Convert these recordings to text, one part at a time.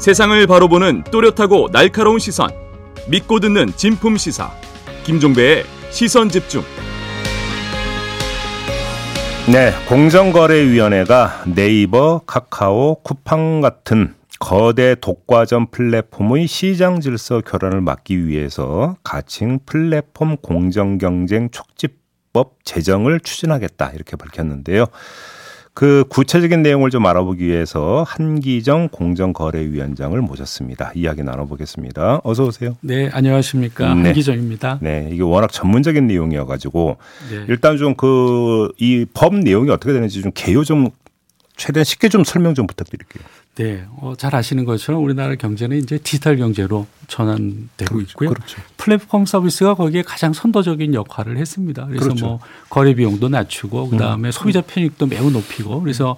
세상을 바로 보는 또렷하고 날카로운 시선. 믿고 듣는 진품 시사. 김종배의 시선 집중. 네, 공정거래위원회가 네이버, 카카오, 쿠팡 같은 거대 독과점 플랫폼의 시장 질서 교란을 막기 위해서 가칭 플랫폼 공정 경쟁 촉진법 제정을 추진하겠다 이렇게 밝혔는데요. 그 구체적인 내용을 좀 알아보기 위해서 한기정 공정거래위원장을 모셨습니다. 이야기 나눠보겠습니다. 어서 오세요. 네, 안녕하십니까 네. 한기정입니다. 네, 이게 워낙 전문적인 내용이어가지고 네. 일단 좀 그 이 법 내용이 어떻게 되는지 좀 개요 좀 최대한 쉽게 좀 설명 좀 부탁드릴게요. 네, 어, 잘 아시는 것처럼 우리나라 경제는 이제 디지털 경제로 전환되고 그렇죠, 있고요. 그렇죠. 플랫폼 서비스가 거기에 가장 선도적인 역할을 했습니다. 그래서 그렇죠. 뭐 거래 비용도 낮추고 그다음에 음. 소비자 편익도 매우 높이고 그래서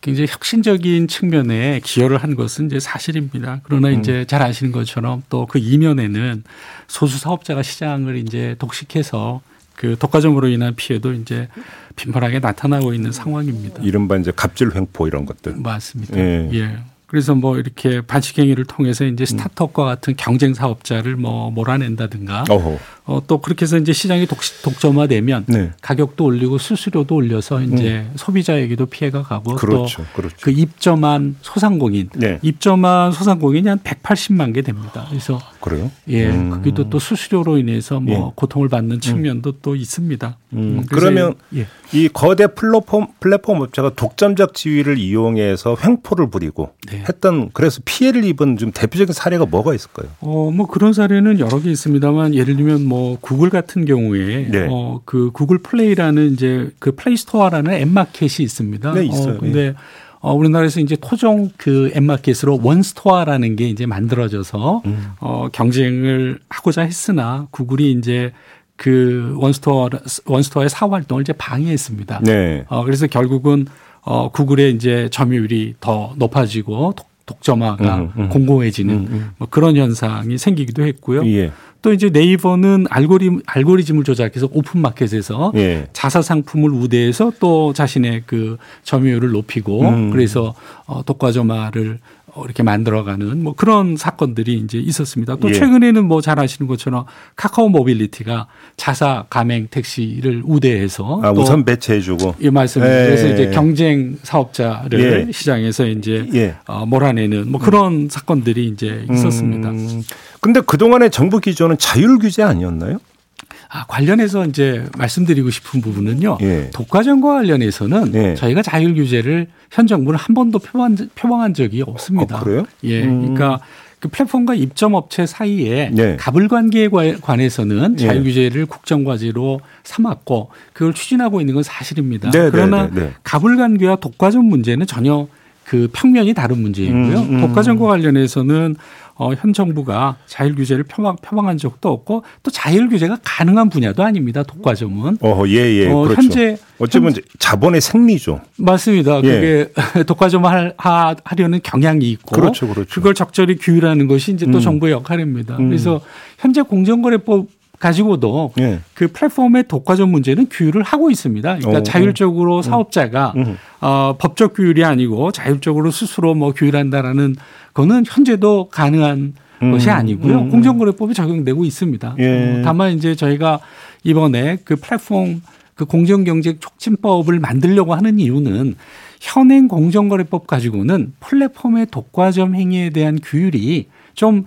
굉장히 혁신적인 측면에 기여를 한 것은 이제 사실입니다. 그러나 음. 이제 잘 아시는 것처럼 또 그 이면에는 소수 사업자가 시장을 이제 독식해서 그 독과점으로 인한 피해도 이제 빈번하게 나타나고 있는 상황입니다. 이른바 이제 갑질 횡포 이런 것들. 맞습니다. 예. 예. 그래서 뭐 이렇게 반칙 행위를 통해서 이제 스타트업과 같은 경쟁 사업자를 뭐 몰아낸다든가 어, 또 그렇게 해서 이제 시장이 독, 독점화되면 네. 가격도 올리고 수수료도 올려서 이제 음. 소비자에게도 피해가 가고 그렇죠. 또그 그렇죠. 입점한 소상공인 네. 입점한 소상공인이 한 180만 개 됩니다. 그래서 그래요? 예, 음. 그게도 또 수수료로 인해서 뭐 예. 고통을 받는 측면도 음. 또 있습니다. 음. 음 그러면 예. 이 거대 플랫폼 플랫폼 업체가 독점적 지위를 이용해서 횡포를 부리고 네. 했던 그래서 피해를 입은 좀 대표적인 사례가 뭐가 있을까요? 어, 뭐 그런 사례는 여러 개 있습니다만 예를 들면 뭐뭐 구글 같은 경우에 네. 어, 그 구글 플레이라는 이제 그 플레이 스토어라는 앱 마켓이 있습니다. 네, 있어요. 어, 근데 어, 우리나라에서 이제 토종 그 앱마켓으로 원스토어라는 게 이제 만들어져서 음. 어, 경쟁을 하고자 했으나 구글이 이제 그 원스토어 원스토어의 사업 활동을 이제 방해했습니다. 네. 어, 그래서 결국은 어, 구글의 이제 점유율이 더 높아지고 독점화가 음, 음. 공고해지는 음, 음, 뭐 그런 현상이 생기기도 했고요. 예. 또 이제 네이버는 알고리즘 알고리즘을 조작해서 오픈 마켓에서 예. 자사 상품을 우대해서 또 자신의 그 점유율을 높이고 음. 그래서 어 독과점화를 어, 이렇게 만들어가는 뭐 그런 사건들이 이제 있었습니다. 또 예. 최근에는 뭐 잘 아시는 것처럼 카카오 모빌리티가 자사 가맹 택시를 우대해서 아, 우선 배치해주고 예 말씀드린 예. 그래서 이제 경쟁 사업자를 예. 시장에서 이제 예. 어, 몰아내는 뭐 그런 음. 사건들이 이제 있었습니다. 음. 근데 그 동안의 정부 기조는 자율 규제 아니었나요? 아, 관련해서 이제 말씀드리고 싶은 부분은요. 예. 독과점과 관련해서는 예. 저희가 자율 규제를 현 정부는 한 번도 표방한, 표방한 적이 없습니다. 어, 그래요? 예. 음. 그러니까 그 플랫폼과 입점 업체 사이에 네. 가불 관계에 관해서는 네. 자율 규제를 국정 과제로 삼았고 그걸 추진하고 있는 건 사실입니다. 네, 네 그러나. 가불 관계와 독과점 문제는 전혀 그 평면이 다른 문제이고요. 음, 음. 독과점과 관련해서는 어, 현 정부가 자율 규제를 표방, 표방한 적도 없고 또 자율 규제가 가능한 분야도 아닙니다. 독과점은. 어, 예, 예. 어, 그렇죠. 현재 어쩌면 현, 자본의 생리죠. 맞습니다. 예. 그게 독과점 을 하, 하려는 경향이 있고 그렇죠, 그렇죠. 그걸 적절히 규율하는 것이 이제 또 음. 정부의 역할입니다. 음. 그래서 현재 공정거래법 가지고도 예. 그 플랫폼의 독과점 문제는 규율을 하고 있습니다. 그러니까 오, 어, 자율적으로 음. 사업자가 음. 어, 법적 규율이 아니고 자율적으로 스스로 뭐 규율한다라는 거는 현재도 가능한 음. 것이 아니고요. 음. 공정거래법이 적용되고 있습니다. 예. 어, 다만 이제 저희가 이번에 그 플랫폼 그 공정경제 촉진법을 만들려고 하는 이유는 현행 공정거래법 가지고는 플랫폼의 독과점 행위에 대한 규율이 좀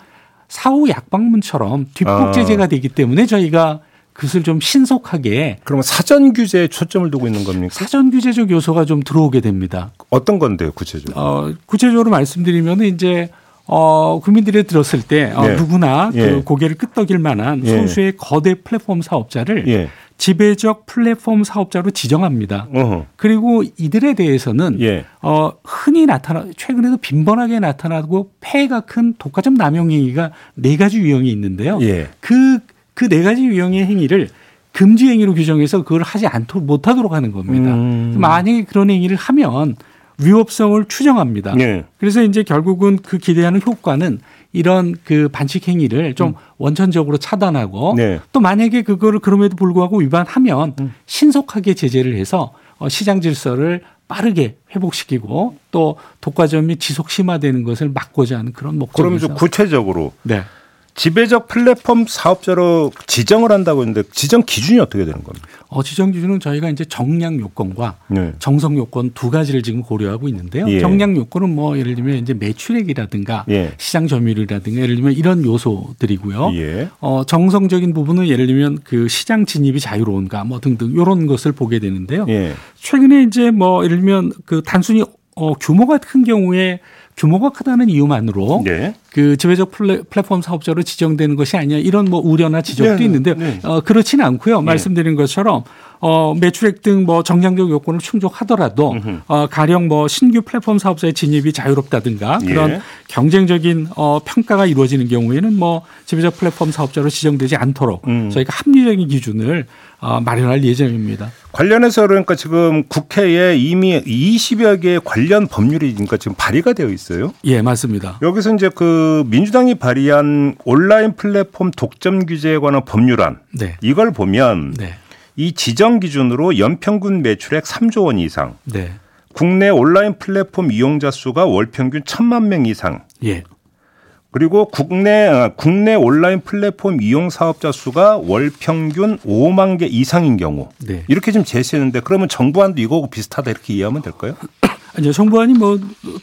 사후 약방문처럼 뒷북 제재가 아. 되기 때문에 저희가 그것을 좀 신속하게 그러면 사전 규제에 초점을 두고 있는 겁니까? 사전 규제적 요소가 좀 들어오게 됩니다. 어떤 건데요, 구체적으로? 어, 구체적으로 말씀드리면 이제 어, 국민들이 들었을 때 어, 예. 누구나 예. 그 고개를 끄덕일 만한 예. 소수의 거대 플랫폼 사업자를 예. 지배적 플랫폼 사업자로 지정합니다. 어허. 그리고 이들에 대해서는 예. 어, 흔히 나타나 최근에도 빈번하게 나타나고 폐해가 큰 독과점 남용 행위가 네 가지 유형이 있는데요. 예. 그그 네 가지 유형의 행위를 금지 행위로 규정해서 그걸 하지 않도록 못하도록 하는 겁니다. 음. 만약에 그런 행위를 하면 위법성을 추정합니다. 예. 그래서 이제 결국은 그 기대하는 효과는 이런 그 반칙 행위를 좀 음. 원천적으로 차단하고 네. 또 만약에 그거를 그럼에도 불구하고 위반하면 음. 신속하게 제재를 해서 어, 시장 질서를 빠르게 회복시키고 또 독과점이 지속 심화되는 것을 막고자 하는 그런 목적에서 그럼 좀 구체적으로 네. 지배적 플랫폼 사업자로 지정을 한다고 했는데 지정 기준이 어떻게 되는 겁니까? 어, 지정 기준은 저희가 이제 정량 요건과 네. 정성 요건 두 가지를 지금 고려하고 있는데요. 예. 정량 요건은 뭐 예를 들면 이제 매출액이라든가 예. 시장 점유율이라든가 예를 들면 이런 요소들이고요. 예. 어, 정성적인 부분은 예를 들면 그 시장 진입이 자유로운가 뭐 등등 이런 것을 보게 되는데요. 예. 최근에 이제 뭐 예를 들면 그 단순히 어, 규모가 큰 경우에 규모가 크다는 이유만으로 네. 그 지배적 플랫, 폼 사업자로 지정되는 것이 아니냐 이런 뭐 우려나 지적도 네. 있는데요. 네. 어, 그렇지는 않고요. 네. 말씀드린 것처럼 어, 매출액 등 뭐 정량적 요건을 충족하더라도 어, 가령 뭐 신규 플랫폼 사업자의 진입이 자유롭다든가 그런 예. 경쟁적인 어, 평가가 이루어지는 경우에는 뭐 지배적 플랫폼 사업자로 지정되지 않도록 음. 저희가 합리적인 기준을 어, 마련할 예정입니다. 관련해서 그러니까 지금 국회에 이미 20여 개의 관련 법률이 그러니까 지금 발의가 되어 있어요. 예, 맞습니다. 여기서 이제 그 민주당이 발의한 온라인 플랫폼 독점 규제에 관한 법률안 네. 이걸 보면 네. 이 지정 기준으로 연평균 매출액 3조 원 이상. 네. 국내 온라인 플랫폼 이용자 수가 월 평균 1천만 명 이상. 예. 그리고 국내 아, 국내 온라인 플랫폼 이용 사업자 수가 월 평균 5만 개 이상인 경우 네. 이렇게 좀 제시했는데 그러면 정부안도 이거하고 비슷하다 이렇게 이해하면 될까요? 아니요 정부안이 뭐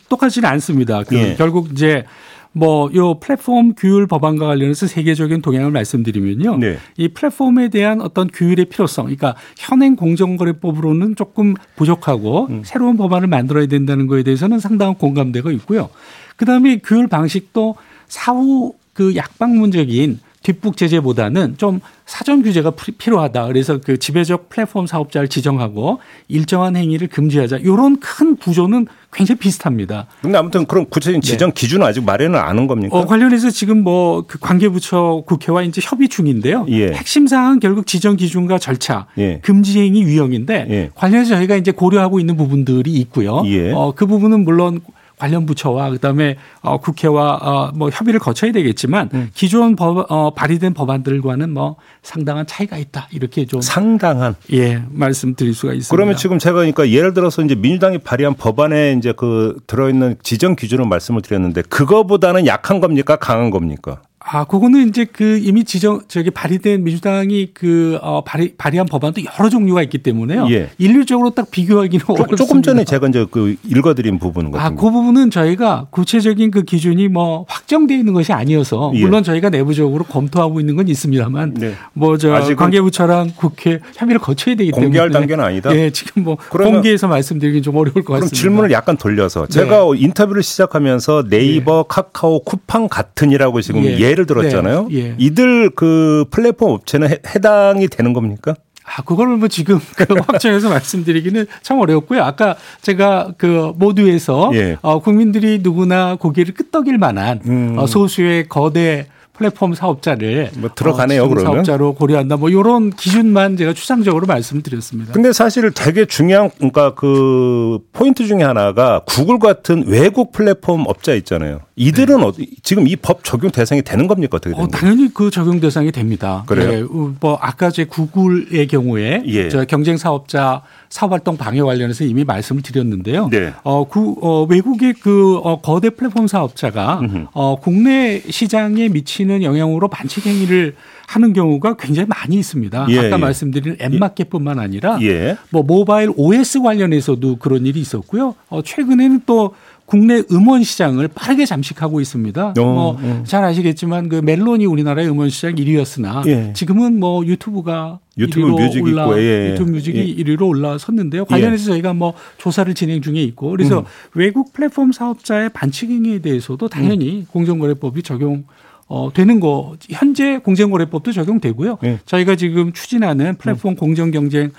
똑같지는 않습니다. 그 예. 결국 이제 뭐 요 플랫폼 규율 법안과 관련해서 세계적인 동향을 말씀드리면요. 네. 이 플랫폼에 대한 어떤 규율의 필요성, 그러니까 현행 공정거래법으로는 조금 부족하고 음. 새로운 법안을 만들어야 된다는 거에 대해서는 상당한 공감대가 있고요. 그다음에 규율 방식도 사후 그 약방 문적인 뒷북 제재보다는 좀 사전 규제가 필요하다. 그래서 그 지배적 플랫폼 사업자를 지정하고 일정한 행위를 금지하자. 이런 큰 구조는 굉장히 비슷합니다. 근데 아무튼 그런 구체적인 네. 지정 네. 기준은 아직 마련을 안 한 겁니까? 어, 관련해서 지금 뭐 그 관계부처 국회와 이제 협의 중인데요. 예. 핵심 사항은 결국 지정 기준과 절차, 예. 금지 행위 유형인데 예. 관련해서 저희가 이제 고려하고 있는 부분들이 있고요. 예. 어, 그 부분은 물론 관련 부처와 그다음에 어, 국회와 어, 뭐 협의를 거쳐야 되겠지만 음. 기존 법, 어, 발의된 법안들과는 뭐 상당한 차이가 있다 이렇게 좀 상당한 예 말씀드릴 수가 있습니다. 그러면 지금 제가 그러니까 예를 들어서 이제 민주당이 발의한 법안에 이제 그 들어있는 지정 기준을 말씀을 드렸는데 그거보다는 약한 겁니까 강한 겁니까? 아, 그거는 이제 그 이미 지정 저기 발의된 민주당이 그 어, 발의 발의한 법안도 여러 종류가 있기 때문에요. 예. 일률적으로 딱 비교하기는 조, 어렵습니다. 조금 전에 제가 이제 그 읽어드린 부분 같은. 아, 그 부분은 저희가 구체적인 그 기준이 뭐 확정돼 있는 것이 아니어서 예. 물론 저희가 내부적으로 검토하고 있는 건 있습니다만 네. 뭐저 관계부처랑 국회 협의를 거쳐야 되기 때문에 공개할 단계는 아니다. 예, 지금 뭐 공개해서 말씀드리긴 좀 어려울 것 같습니다. 질문을 약간 돌려서 제가 네. 인터뷰를 시작하면서 네이버, 네. 카카오, 쿠팡 같은이라고 지금 예. 예를 들었잖아요. 네. 예. 이들 그 플랫폼 업체는 해, 해당이 되는 겁니까? 아, 그걸 뭐 지금 그 확정해서 말씀드리기는 참 어려웠고요. 아까 제가 그 모두에서 예. 어, 국민들이 누구나 고개를 끄덕일 만한 음. 어, 소수의 거대 플랫폼 사업자를 뭐 들어가네요 어, 그러면 사업자로 고려한다 뭐 이런 기준만 제가 추상적으로 말씀드렸습니다. 근데 사실 되게 중요한 그러니까 그 포인트 중에 하나가 구글 같은 외국 플랫폼 업자 있잖아요. 이들은 네. 어, 지금 이 법 적용 대상이 되는 겁니까 어떻게 됩니까? 어, 당연히 그 적용 대상이 됩니다. 그래요. 네. 뭐 아까 제 구글의 경우에 예. 저 경쟁 사업자 사업활동 방해 관련해서 이미 말씀을 드렸는데요. 네. 어, 그, 어, 외국의 그 어, 거대 플랫폼 사업자가 어, 국내 시장에 미치는 영향으로 반칙 행위를 하는 경우가 굉장히 많이 있습니다. 예, 아까 예. 말씀드린 앱마켓뿐만 아니라 예. 뭐 모바일 OS 관련해서도 그런 일이 있었고요. 어, 최근에는 또 국내 음원 시장을 빠르게 잠식하고 있습니다. 어, 뭐잘 어. 아시겠지만 그 멜론이 우리나라의 음원 시장 1위였으나 예. 지금은 뭐 유튜브가 유튜브 뮤직 올라 있고, 예. 유튜브 뮤직이 예. 1위로 올라섰는데요. 관련해서 예. 저희가 뭐 조사를 진행 중에 있고 그래서 음. 외국 플랫폼 사업자의 반칙 행위에 대해서도 당연히 음. 공정거래법이 적용 어, 되는 거 현재 공정거래법도 적용되고요. 예. 저희가 지금 추진하는 플랫폼 음. 공정 경쟁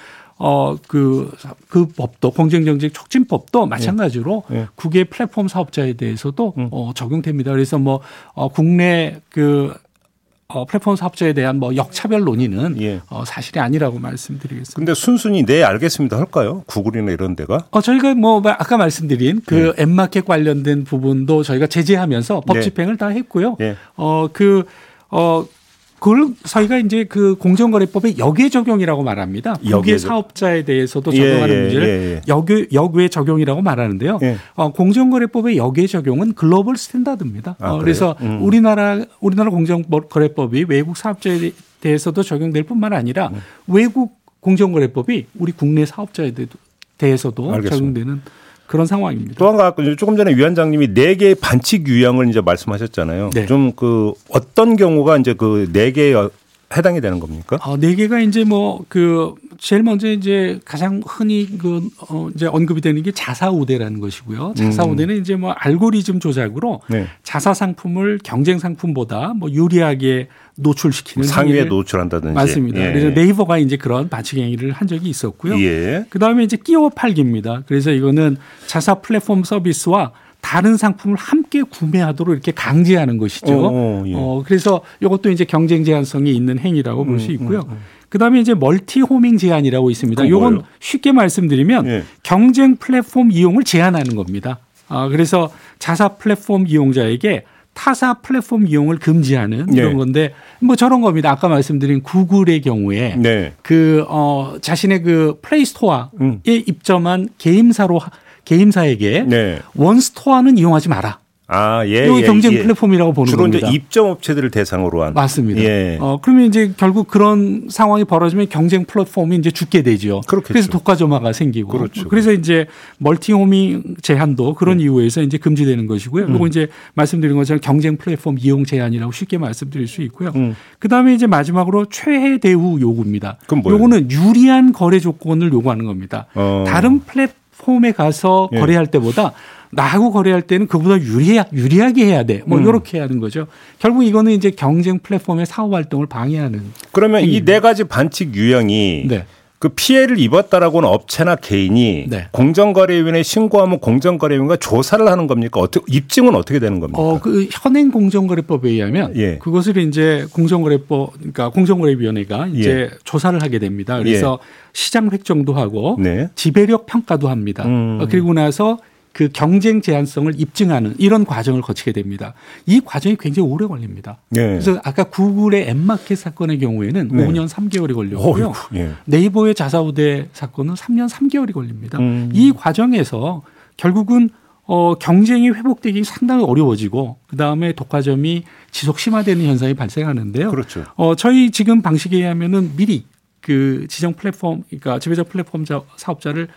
어, 그, 그 법도 공정경쟁 촉진법도 마찬가지로 예. 예. 국외 플랫폼 사업자에 대해서도 음. 어, 적용됩니다. 그래서 뭐, 어, 국내 그 어, 플랫폼 사업자에 대한 뭐 역차별 논의는 예. 어, 사실이 아니라고 말씀드리겠습니다. 근데 순순히 네 알겠습니다 할까요? 구글이나 이런 데가? 어, 저희가 뭐 아까 말씀드린 그 예. 앱마켓 관련된 부분도 저희가 제재하면서 법 네. 집행을 다 했고요. 예. 어, 그, 어, 그걸 저희가 이제 그 공정거래법의 역외 적용이라고 말합니다. 국외 사업자에 대해서도 적용하는 예, 예, 문제를 예, 예. 역외, 역외 적용이라고 말하는데요. 예. 어, 공정거래법의 역외 적용은 global standard입니다. 아, 어, 그래서 음. 우리나라 우리나라 공정거래법이 외국 사업자에 대해서도 적용될 뿐만 아니라 음. 외국 공정거래법이 우리 국내 사업자에 대해서도 알겠습니다. 적용되는 그런 상황입니다. 또 한 가지 조금 전에 위원장님이 네 개의 반칙 유형을 이제 말씀하셨잖아요. 네. 좀그 어떤 경우가 이제 그 네 개의 해당이 되는 겁니까? 어, 네 개가 이제 뭐 그 제일 먼저 이제 가장 흔히 그 어, 이제 언급이 되는 게 자사 우대라는 것이고요. 자사 우대는 음. 이제 뭐 알고리즘 조작으로 네. 자사 상품을 경쟁 상품보다 뭐 유리하게 노출시키는 상위에 노출한다든지 맞습니다. 예. 그래서 네이버가 이제 그런 반칙 행위를 한 적이 있었고요. 예. 그다음에 이제 끼워 팔기입니다. 그래서 이거는 자사 플랫폼 서비스와 다른 상품을 함께 구매하도록 이렇게 강제하는 것이죠. 어, 어, 예. 어 그래서 이것도 이제 경쟁 제한성이 있는 행위라고 볼수 음, 있고요. 음, 음. 그다음에 이제 multi-homing 제한이라고 있습니다. 이건 쉽게 말씀드리면 예. 경쟁 플랫폼 이용을 제한하는 겁니다. 아 그래서 자사 플랫폼 이용자에게 타사 플랫폼 이용을 금지하는 네. 이런 건데 뭐 저런 겁니다. 아까 말씀드린 구글의 경우에 네. 그 어 자신의 그 플레이 스토어에 음. 입점한 게임사로 게임사에게 네. 원스토어는 이용하지 마라. 아, 예. 이 예, 경쟁 예. 플랫폼이라고 보는 주로 겁니다. 주로 이제 입점 업체들을 대상으로 한. 맞습니다. 예. 어, 그러면 이제 결국 그런 상황이 벌어지면 경쟁 플랫폼이 이제 죽게 되죠. 그렇겠죠. 그래서 독과점화가 생기고. 그렇죠. 그래서 이제 멀티호밍 제한도 그런 음. 이유에서 이제 금지되는 것이고요. 그리고 음. 이제 말씀드린 것처럼 경쟁 플랫폼 이용 제한이라고 쉽게 말씀드릴 수 있고요. 음. 그다음에 이제 마지막으로 최해 대우 요구입니다. 그럼 뭐예요? 요거는 유리한 거래 조건을 요구하는 겁니다. 어. 다른 플랫 폼에 가서 예. 거래할 때보다 나하고 거래할 때는 그보다 유리하, 유리하게 해야 돼. 뭐 음. 이렇게 하는 거죠. 결국 이거는 이제 경쟁 플랫폼의 사업 활동을 방해하는. 그러면 이 네 가지 반칙 유형이 네. 그 피해를 입었다라고는 업체나 개인이 네. 공정거래위원회에 신고하면 공정거래위원회가 조사를 하는 겁니까? 어떻게 입증은 어떻게 되는 겁니까? 어, 그 현행 공정거래법에 의하면 예. 그것을 이제 공정거래법 그러니까 공정거래위원회가 이제 예. 조사를 하게 됩니다. 그래서 예. 시장 획정도 하고 네. 지배력 평가도 합니다. 음. 그리고 나서 그 경쟁 제한성을 입증하는 이런 과정을 거치게 됩니다. 이 과정이 굉장히 오래 걸립니다. 네. 그래서 아까 구글의 앱마켓 사건의 경우에는 네. 5년 3개월이 걸렸고요. 네. 네이버의 자사우대 사건은 3년 3개월이 걸립니다. 음. 이 과정에서 결국은 어, 경쟁이 회복되기 상당히 어려워지고 그 다음에 독과점이 지속 심화되는 현상이 발생하는데요. 그렇죠. 어, 저희 지금 방식에 의하면은 미리 그 지정 플랫폼, 그러니까 지배자 플랫폼 사업자를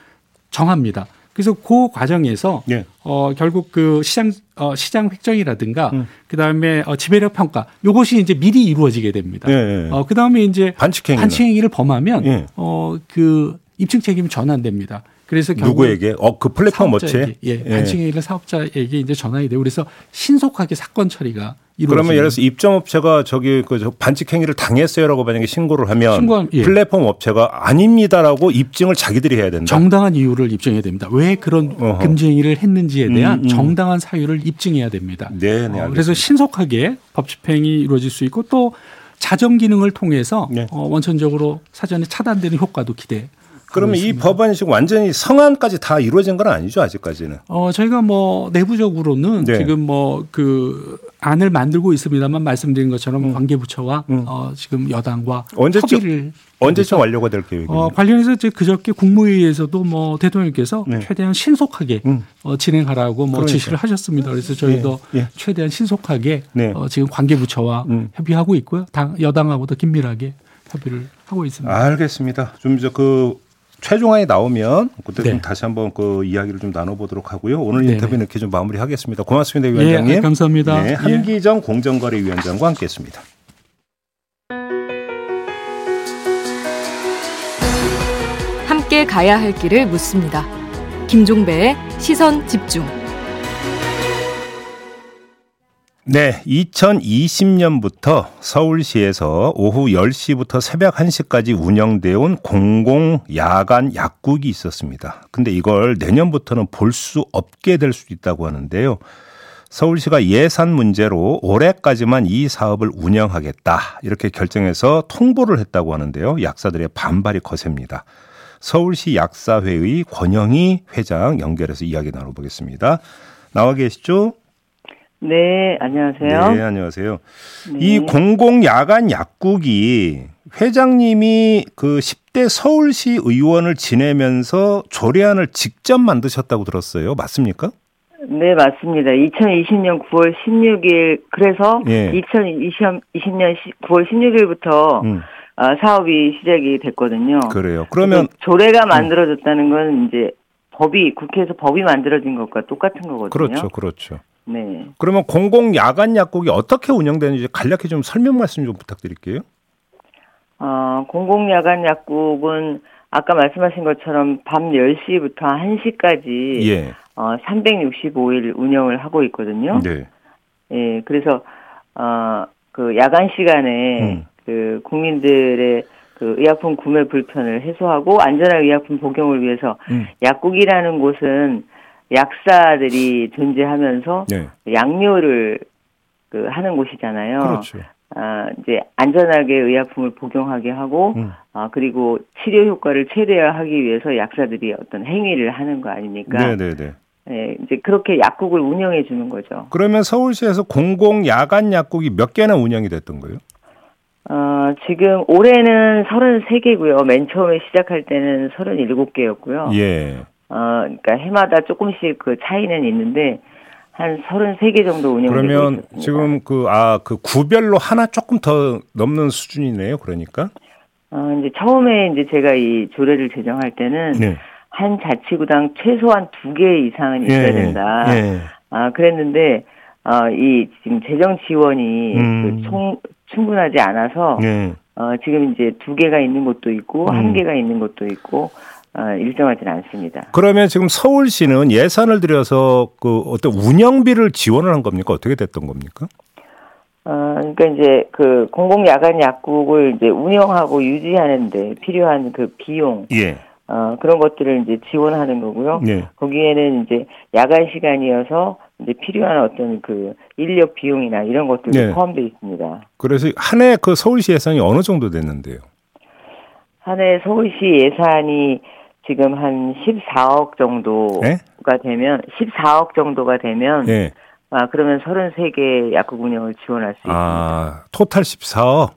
정합니다. 그래서 그 과정에서 네. 어 결국 그 시장 어 시장 획정이라든가 음. 그다음에 어 지배력 평가 요것이 이제 미리 이루어지게 됩니다. 네. 어 그다음에 이제 반칙 행위 반칙행위를 범하면 네. 어그 입증 책임이 전환됩니다. 그래서 누구에게? 어, 그 플랫폼 업체? 예, 반칙행위를 사업자에게 이제 전환이 되고 그래서 신속하게 사건 처리가 그러면 예를 들어서 입점 업체가 저기 그 반칙 행위를 당했어요라고 만약에 신고를 하면 신고한, 예. 플랫폼 업체가 아닙니다라고 입증을 자기들이 해야 된다. 정당한 이유를 입증해야 됩니다. 왜 그런 어허. 금지 행위를 했는지에 대한 음, 음. 정당한 사유를 입증해야 됩니다. 네, 네. 어, 그래서 신속하게 법 집행이 이루어질 수 있고 또 자정 기능을 통해서 네. 어, 원천적으로 사전에 차단되는 효과도 기대. 그러면 이 법안이 지금 완전히 성안까지 다 이루어진 건 아니죠 아직까지는? 어 저희가 뭐 내부적으로는 네. 지금 뭐 그 안을 만들고 있습니다만 말씀드린 것처럼 음. 관계부처와 음. 어 지금 여당과 언제쯤, 협의를 언제쯤 완료가 될 계획이에요? 어 관련해서 이제 그저께 국무회의에서도 뭐 대통령께서 네. 최대한 신속하게 음. 어, 진행하라고 뭐 그러니까. 지시를 하셨습니다. 그래서 저희도 네. 네. 최대한 신속하게 네. 어, 지금 관계부처와 음. 협의하고 있고요. 당 여당하고도 긴밀하게 협의를 하고 있습니다. 알겠습니다. 좀 이제 그 최종안이 나오면 그때 좀 네. 다시 한번 그 이야기를 좀 나눠보도록 하고요. 오늘 인터뷰는 이렇게 좀 마무리하겠습니다. 고맙습니다, 위원장님. 예, 감사합니다. 네, 한기정 예. 공정거래위원장과 함께했습니다. 함께 가야 할 길을 묻습니다. 김종배의 시선 집중. 네, 2020년부터 서울시에서 오후 10시부터 새벽 1시까지 운영되어 온 공공 야간 약국이 있었습니다. 근데 이걸 내년부터는 볼 수 없게 될 수도 있다고 하는데요. 서울시가 예산 문제로 올해까지만 이 사업을 운영하겠다 이렇게 결정해서 통보를 했다고 하는데요. 약사들의 반발이 거셉니다. 서울시 약사회의 권영희 회장 연결해서 이야기 나눠보겠습니다. 나와 계시죠? 네, 안녕하세요. 네, 안녕하세요. 네. 이 공공 야간 약국이 회장님이 그 10대 서울시 의원을 지내면서 조례안을 직접 만드셨다고 들었어요. 맞습니까? 네, 맞습니다. 2020년 9월 16일 그래서 예. 2020년 9월 16일부터 음. 어, 사업이 시작이 됐거든요. 그래요. 그러면 조례가 음. 만들어졌다는 건 이제 법이 국회에서 법이 만들어진 것과 똑같은 거거든요. 그렇죠, 그렇죠. 네. 그러면 공공 야간 약국이 어떻게 운영되는지 간략히 좀 설명 말씀 좀 부탁드릴게요. 어, 공공 야간 약국은 아까 말씀하신 것처럼 밤 10시부터 1시까지 예. 어, 365일 운영을 하고 있거든요. 네. 예, 그래서 어, 그 야간 시간에 음. 그 국민들의 그 의약품 구매 불편을 해소하고 안전한 의약품 복용을 위해서 음. 약국이라는 곳은 약사들이 존재하면서 네. 양료를 그 하는 곳이잖아요. 그렇죠. 아, 이제 안전하게 의약품을 복용하게 하고 음. 아, 그리고 치료 효과를 최대화하기 위해서 약사들이 어떤 행위를 하는 거 아닙니까? 네, 네, 네. 네, 이제 그렇게 약국을 운영해 주는 거죠. 그러면 서울시에서 공공 야간 약국이 몇 개나 운영이 됐던 거예요? 어, 지금 올해는 33개고요. 맨 처음에 시작할 때는 37개였고요. 예. 어, 그러니까 해마다 조금씩 그 차이는 있는데 한 33개 정도 운영되고 그러면 있습니다. 지금 그, 아, 그 구별로 하나 조금 더 넘는 수준이네요. 그러니까. 어, 이제 처음에 이제 제가 이 조례를 제정할 때는 네. 한 자치구당 최소한 두 개 이상은 있어야 예, 된다. 예. 아, 그랬는데, 어, 이 지금 재정 지원이 음. 그 총, 충분하지 않아서, 예. 어, 지금 이제 두 개가 있는 곳도 있고, 음. 한 개가 있는 곳도 있고, 어, 일정하지는 않습니다. 그러면 지금 서울시는 예산을 들여서 그 어떤 운영비를 지원을 한 겁니까? 어떻게 됐던 겁니까? 어, 그러니까 이제 그 공공 야간 약국을 이제 운영하고 유지하는데 필요한 그 비용. 예. 어, 그런 것들을 이제 지원하는 거고요. 네. 거기에는 이제 야간 시간이어서 이제 필요한 어떤 그 인력 비용이나 이런 것들도 네. 포함되어 있습니다. 그래서 한 해 그 서울시 예산이 어느 정도 됐는데요? 한 해 서울시 예산이 지금 한 14억 정도가 네? 되면 14억 정도가 되면 네. 아 그러면 33개 약국 운영을 지원할 수 아, 있습니다. 아, 토탈 14억.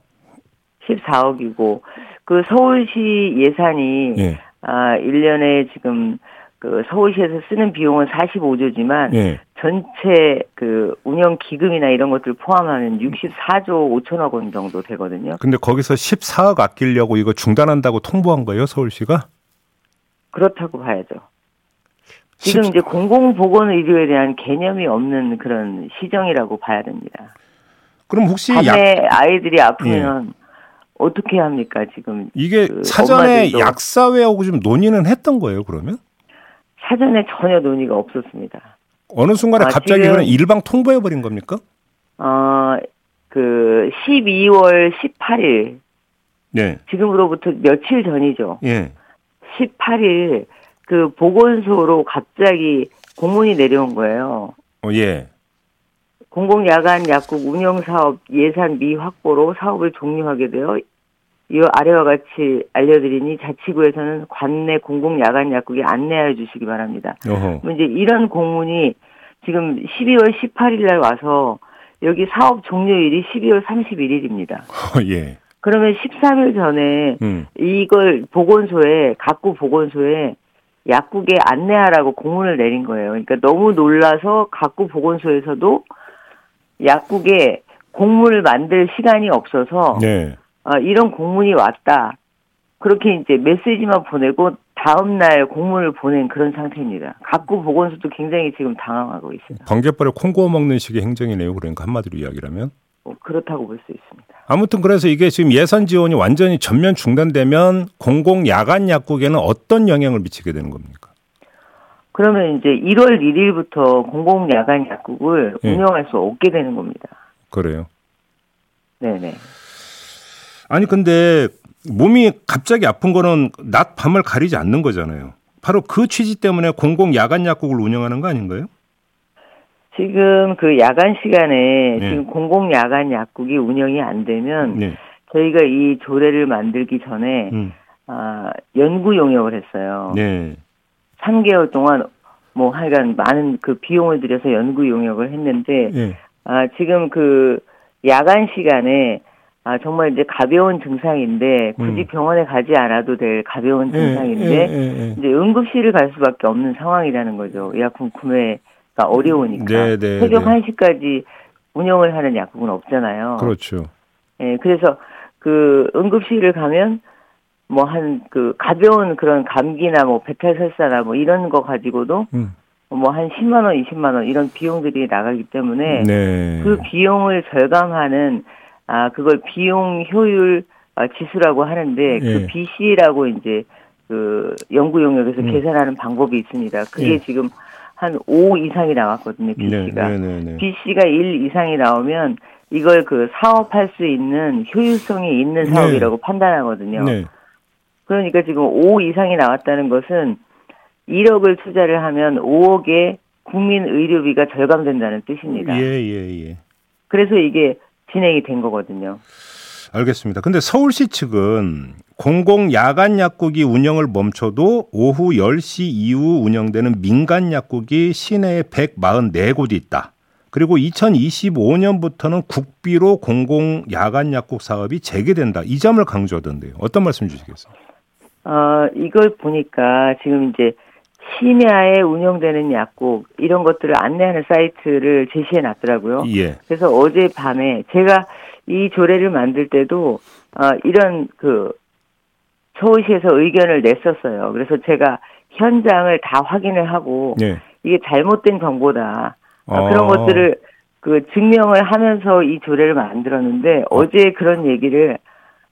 14억이고 그 서울시 예산이 네. 아, 1년에 지금 그 서울시에서 쓰는 비용은 45조지만 예. 전체 그 운영 기금이나 이런 것들 포함하면 64조 5천억 원 정도 되거든요. 근데 거기서 14억 아끼려고 이거 중단한다고 통보한 거예요, 서울시가? 그렇다고 봐야죠. 지금 10... 이제 공공보건 의료에 대한 개념이 없는 그런 시정이라고 봐야 됩니다. 그럼 혹시 밤에 약... 아이들이 아프면 예. 어떻게 합니까 지금? 이게 그 사전에 약사회하고 좀 논의는 했던 거예요 그러면? 사전에 전혀 논의가 없었습니다. 어느 순간에 아, 갑자기 그냥 일방 통보해 버린 겁니까? 어, 그 12월 18일. 네. 지금으로부터 며칠 전이죠. 예. 18일 그 보건소로 갑자기 공문이 내려온 거예요. 어, 예. 공공야간 약국 운영사업 예산 미확보로 사업을 종료하게 되어 이 아래와 같이 알려드리니 자치구에서는 관내 공공야간 약국에 안내하여 주시기 바랍니다. 어허. 이제 이런 공문이 지금 12월 18일 날 와서 여기 사업 종료일이 12월 31일입니다. 어, 예. 그러면 13일 전에 음. 이걸 보건소에 각구 보건소에 약국에 안내하라고 공문을 내린 거예요. 그러니까 너무 놀라서 각구 보건소에서도 약국에 공문을 만들 시간이 없어서 네. 어, 이런 공문이 왔다. 그렇게 이제 메시지만 보내고 다음 날 공문을 보낸 그런 상태입니다. 각구 보건소도 굉장히 지금 당황하고 있어요. 번개벌에 콩고 먹는 식의 행정이네요. 그러니까 한마디로 이야기라면. 뭐 그렇다고 볼 수 있습니다. 아무튼 그래서 이게 지금 예산 지원이 완전히 전면 중단되면 공공 야간 약국에는 어떤 영향을 미치게 되는 겁니까? 그러면 이제 1월 1일부터 공공 야간 약국을 네. 운영할 수 없게 되는 겁니다. 그래요? 네네. 아니 근데 몸이 갑자기 아픈 거는 낮 밤을 가리지 않는 거잖아요. 바로 그 취지 때문에 공공 야간 약국을 운영하는 거 아닌가요? 지금 그 야간 시간에 네. 지금 공공 야간 약국이 운영이 안 되면 네. 저희가 이 조례를 만들기 전에 음. 아, 연구 용역을 했어요. 네. 3개월 동안 뭐 하여간 많은 그 비용을 들여서 연구 용역을 했는데 예. 아 지금 그 야간 시간에 아 정말 이제 가벼운 증상인데 굳이 음. 병원에 가지 않아도 될 가벼운 예, 증상인데 예, 예, 예, 이제 응급실을 갈 수밖에 없는 상황이라는 거죠. 의약품 구매가 어려우니까 네, 네, 새벽 네. 1시까지 운영을 하는 약국은 없잖아요. 그렇죠. 예, 그래서 그 응급실을 가면 뭐 한 그 가벼운 그런 감기나 뭐 배탈 설사나 뭐 이런 거 가지고도 음. 뭐한 10만 원, 20만 원 이런 비용들이 나가기 때문에 네. 그 비용을 절감하는 아 그걸 비용 효율 아, 지수라고 하는데 그 예. 그 BC라고 이제 그 연구 용역에서 음. 계산하는 방법이 있습니다. 그게 예. 지금 한 5 이상이 나왔거든요. BC가 네, 네, 네, BC가 1 이상이 나오면 이걸 그 사업할 수 있는 효율성이 있는 네. 사업이라고 판단하거든요. 네. 그러니까 지금 5 이상이 나왔다는 것은 1억을 투자를 하면 5억의 국민 의료비가 절감된다는 뜻입니다. 예, 예, 예. 그래서 이게 진행이 된 거거든요. 알겠습니다. 근데 서울시 측은 공공 야간 약국이 운영을 멈춰도 오후 10시 이후 운영되는 민간 약국이 시내에 144곳이 있다. 그리고 2025년부터는 국비로 공공 야간 약국 사업이 재개된다. 이 점을 강조하던데요. 어떤 말씀 주시겠어요? 어, 이걸 보니까 지금 이제 심야에 운영되는 약국 이런 것들을 안내하는 사이트를 제시해 놨더라고요. 예. 그래서 어제 밤에 제가 이 조례를 만들 때도 어, 이런 그 서울시에서 의견을 냈었어요. 그래서 제가 현장을 다 확인을 하고 예. 이게 잘못된 정보다 어. 그런 것들을 그 증명을 하면서 이 조례를 만들었는데 어. 제 그런 얘기를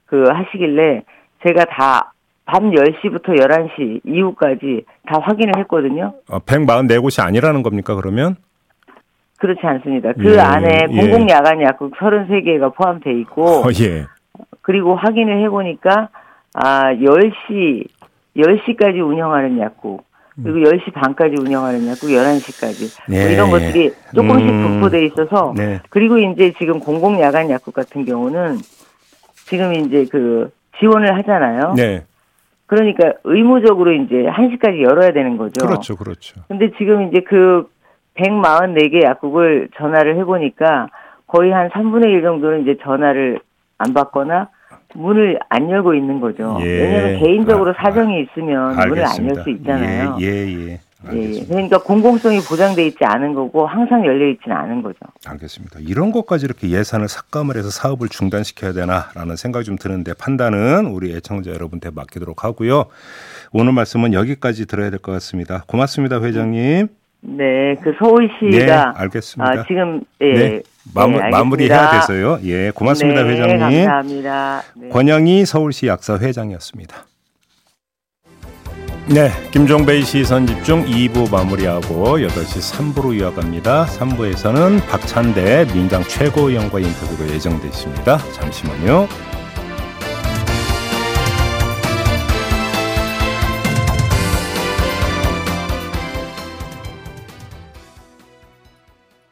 그 하시길래 제가 다 밤 10시부터 11시 이후까지 다 확인을 했거든요. 어, 144곳이 아니라는 겁니까, 그러면? 그렇지 않습니다. 그 예, 안에 예. 공공야간 약국 33개가 포함되어 있고, 어, 예. 그리고 확인을 해보니까, 아, 10시, 10시까지 운영하는 약국, 그리고 10시 반까지 운영하는 약국 11시까지. 네. 뭐 이런 것들이 조금씩 음. 분포돼 있어서 네. 그리고 이제 지금 공공 야간 약국 같은 경우는 지금 이제 그 지원을 하잖아요. 네. 그러니까 의무적으로 이제 1시까지 열어야 되는 거죠. 그렇죠. 그렇죠. 근데 지금 이제 그 144개 약국을 전화를 해 보니까 거의 한 3분의 1 정도는 이제 전화를 안 받거나 문을 안 열고 있는 거죠. 예. 왜냐하면 개인적으로 아, 사정이 있으면 아, 문을 안 열 수 있잖아요. 예, 예, 예. 예. 그러니까 공공성이 보장돼 있지 않은 거고 항상 열려 있지는 않은 거죠. 알겠습니다. 이런 것까지 이렇게 예산을 삭감을 해서 사업을 중단시켜야 되나라는 생각이 좀 드는데 판단은 우리 애청자 여러분께 맡기도록 하고요. 오늘 말씀은 여기까지 들어야 될 것 같습니다. 고맙습니다, 회장님. 네, 그 서울시가 네, 알겠습니다. 아, 지금 예, 네, 마무, 네, 마무리해야 돼서요. 예, 고맙습니다, 네, 회장님. 감사합니다. 네. 권영희 서울시 약사 회장이었습니다. 네, 김종배의 시선 집중 2부 마무리하고 8시 3부로 이어갑니다. 3부에서는 박찬대 민당 최고위원과 인터뷰가 예정돼 있습니다. 잠시만요.